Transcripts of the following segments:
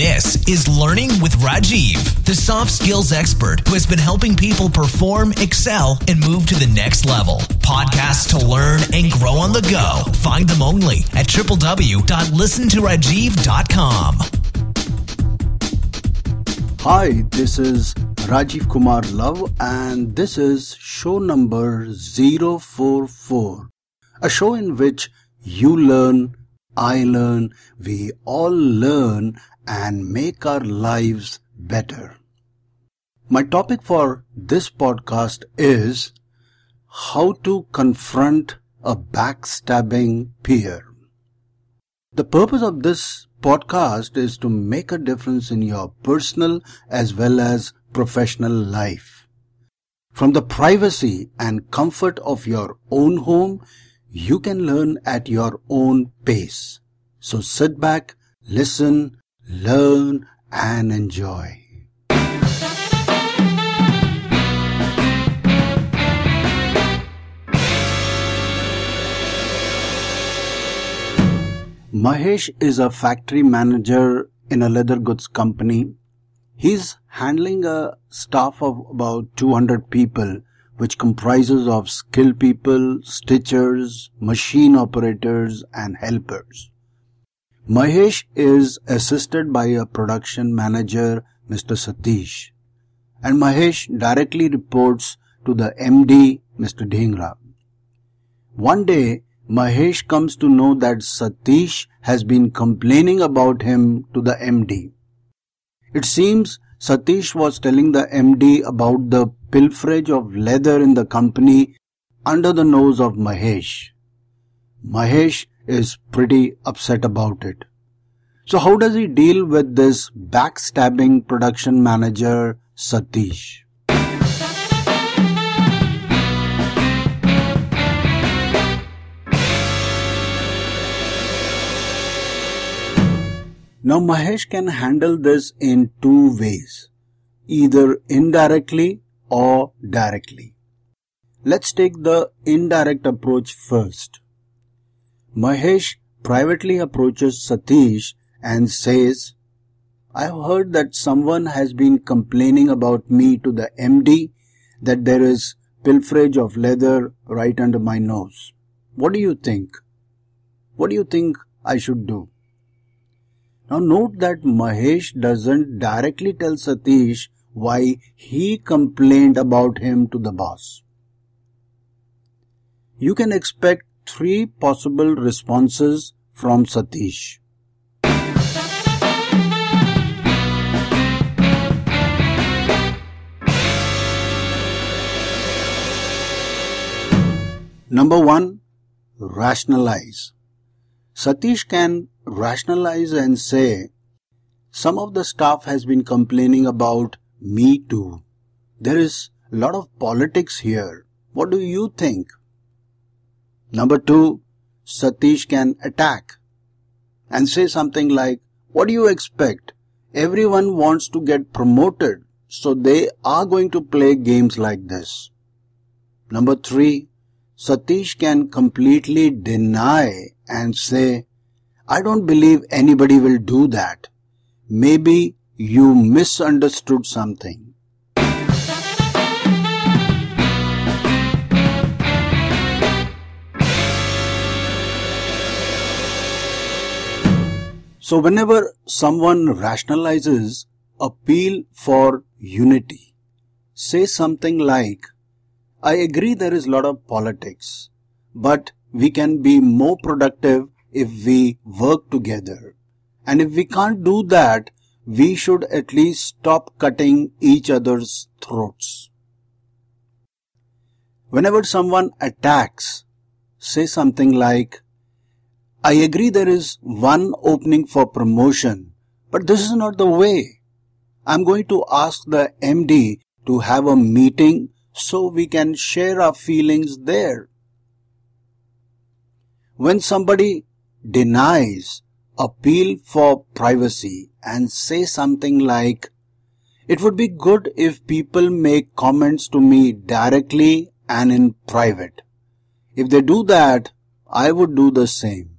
This is Learning with Rajiv, the soft skills expert who has been helping people perform, excel, and move to the next level. Podcasts to learn and grow on the go. Find them only at www.listentorajiv.com. Hi, this is Rajiv Kumar Love, and this is show number 044, a show in which you learn, I learn, we all learn and make our lives better. My topic for this podcast is how to confront a backstabbing peer. The purpose of this podcast is to make a difference in your personal as well as professional life. From the privacy and comfort of your own home, you can learn at your own pace. So sit back, listen, learn and enjoy. Mahesh is a factory manager in a leather goods company. He's handling a staff of about 200 people, which comprises of skilled people, stitchers, machine operators, and helpers. Mahesh is assisted by a production manager, Mr. Satish, and Mahesh directly reports to the MD, Mr. Dhingra. One day, Mahesh comes to know that Satish has been complaining about him to the MD. It seems Satish was telling the MD about the pilferage of leather in the company under the nose of Mahesh. Mahesh is pretty upset about it. So how does he deal with this backstabbing production manager Satish? Now Mahesh can handle this in two ways, either indirectly or directly. Let's take the indirect approach first. Mahesh privately approaches Satish and says, I have heard that someone has been complaining about me to the MD that there is pilferage of leather right under my nose. What do you think? What do you think I should do? Now note that Mahesh doesn't directly tell Satish why he complained about him to the boss. You can expect three possible responses from Satish. Number one, rationalize. Satish can rationalize and say, some of the staff has been complaining about me too. There is a lot of politics here. What do you think? Number two, Satish can attack and say something like, what do you expect? Everyone wants to get promoted, so they are going to play games like this. Number three, Satish can completely deny and say, I don't believe anybody will do that. Maybe you misunderstood something. So whenever someone rationalizes, appeal for unity. Say something like, I agree there is a lot of politics, but we can be more productive if we work together. And if we can't do that, we should at least stop cutting each other's throats. Whenever someone attacks, say something like, I agree there is one opening for promotion, but this is not the way. I'm going to ask the MD to have a meeting so we can share our feelings there. When somebody denies appeal for privacy and say something like, it would be good if people make comments to me directly and in private. If they do that, I would do the same.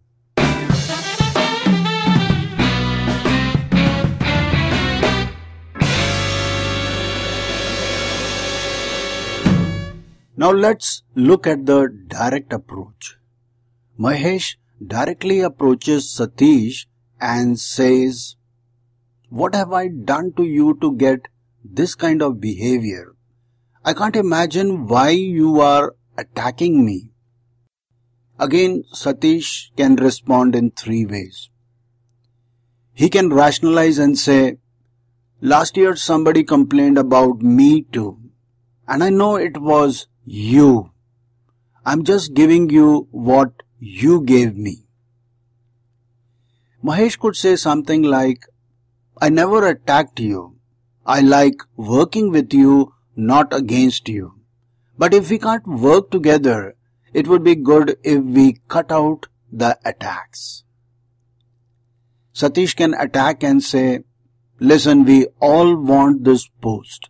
Now let's look at the direct approach. Mahesh directly approaches Satish and says, What have I done to you to get this kind of behavior? I can't imagine why you are attacking me. Again, Satish can respond in three ways. He can rationalize and say, Last year somebody complained about me too, and I know it was you. I'm just giving you what you gave me. Mahesh could say something like, I never attacked you. I like working with you, not against you. But if we can't work together, it would be good if we cut out the attacks. Satish can attack and say, listen, we all want this post.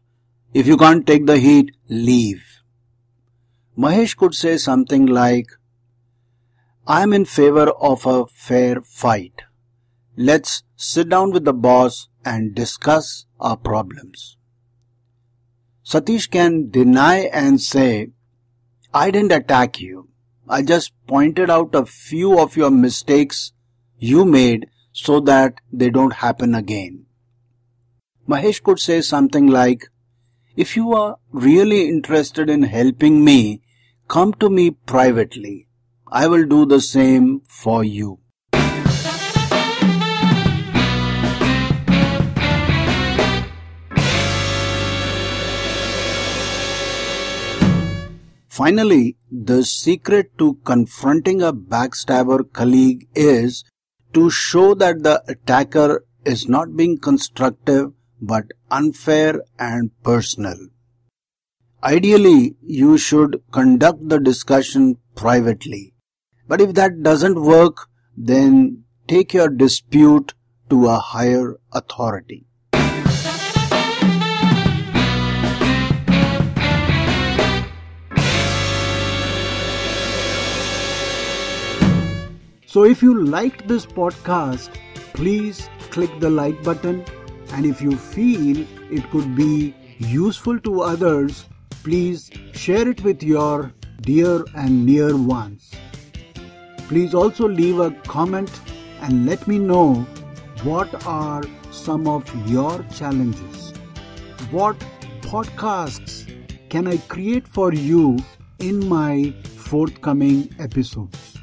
If you can't take the heat, leave. Mahesh could say something like, I am in favor of a fair fight. Let's sit down with the boss and discuss our problems. Satish can deny and say, I didn't attack you. I just pointed out a few of your mistakes you made so that they don't happen again. Mahesh could say something like, if you are really interested in helping me, come to me privately. I will do the same for you. Finally, the secret to confronting a backstabber colleague is to show that the attacker is not being constructive but unfair and personal. Ideally, you should conduct the discussion privately. But if that doesn't work, then take your dispute to a higher authority. So if you liked this podcast, please click the like button and if you feel it could be useful to others, please share it with your dear and near ones. Please also leave a comment and let me know what are some of your challenges. What podcasts can I create for you in my forthcoming episodes?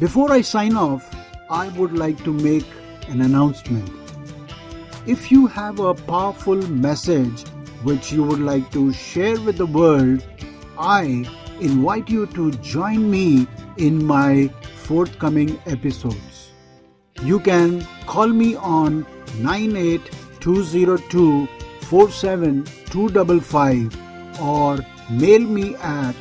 Before I sign off, I would like to make an announcement. If you have a powerful message which you would like to share with the world, I invite you to join me in my forthcoming episodes. You can call me on 98202 47255 or mail me at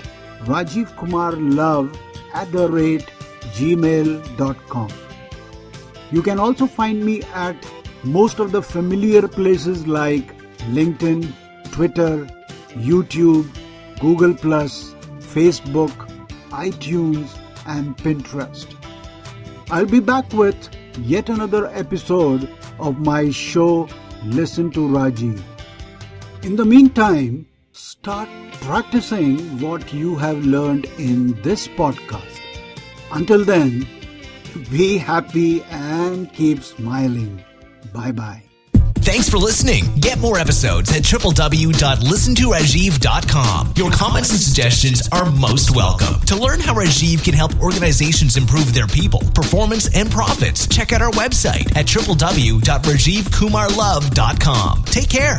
rajivkumarlove at the rate gmail.com. You can also find me at most of the familiar places like LinkedIn, Twitter, YouTube, Google, Facebook, iTunes, and Pinterest. I'll be back with yet another episode of my show Listen to Rajiv. In the meantime, start practicing what you have learned in this podcast. Until then, be happy and keep smiling. Bye bye. Thanks for listening. Get more episodes at www.listentorajiv.com. Your comments and suggestions are most welcome. To learn how Rajiv can help organizations improve their people, performance, and profits, check out our website at www.rajivkumarlove.com. Take care.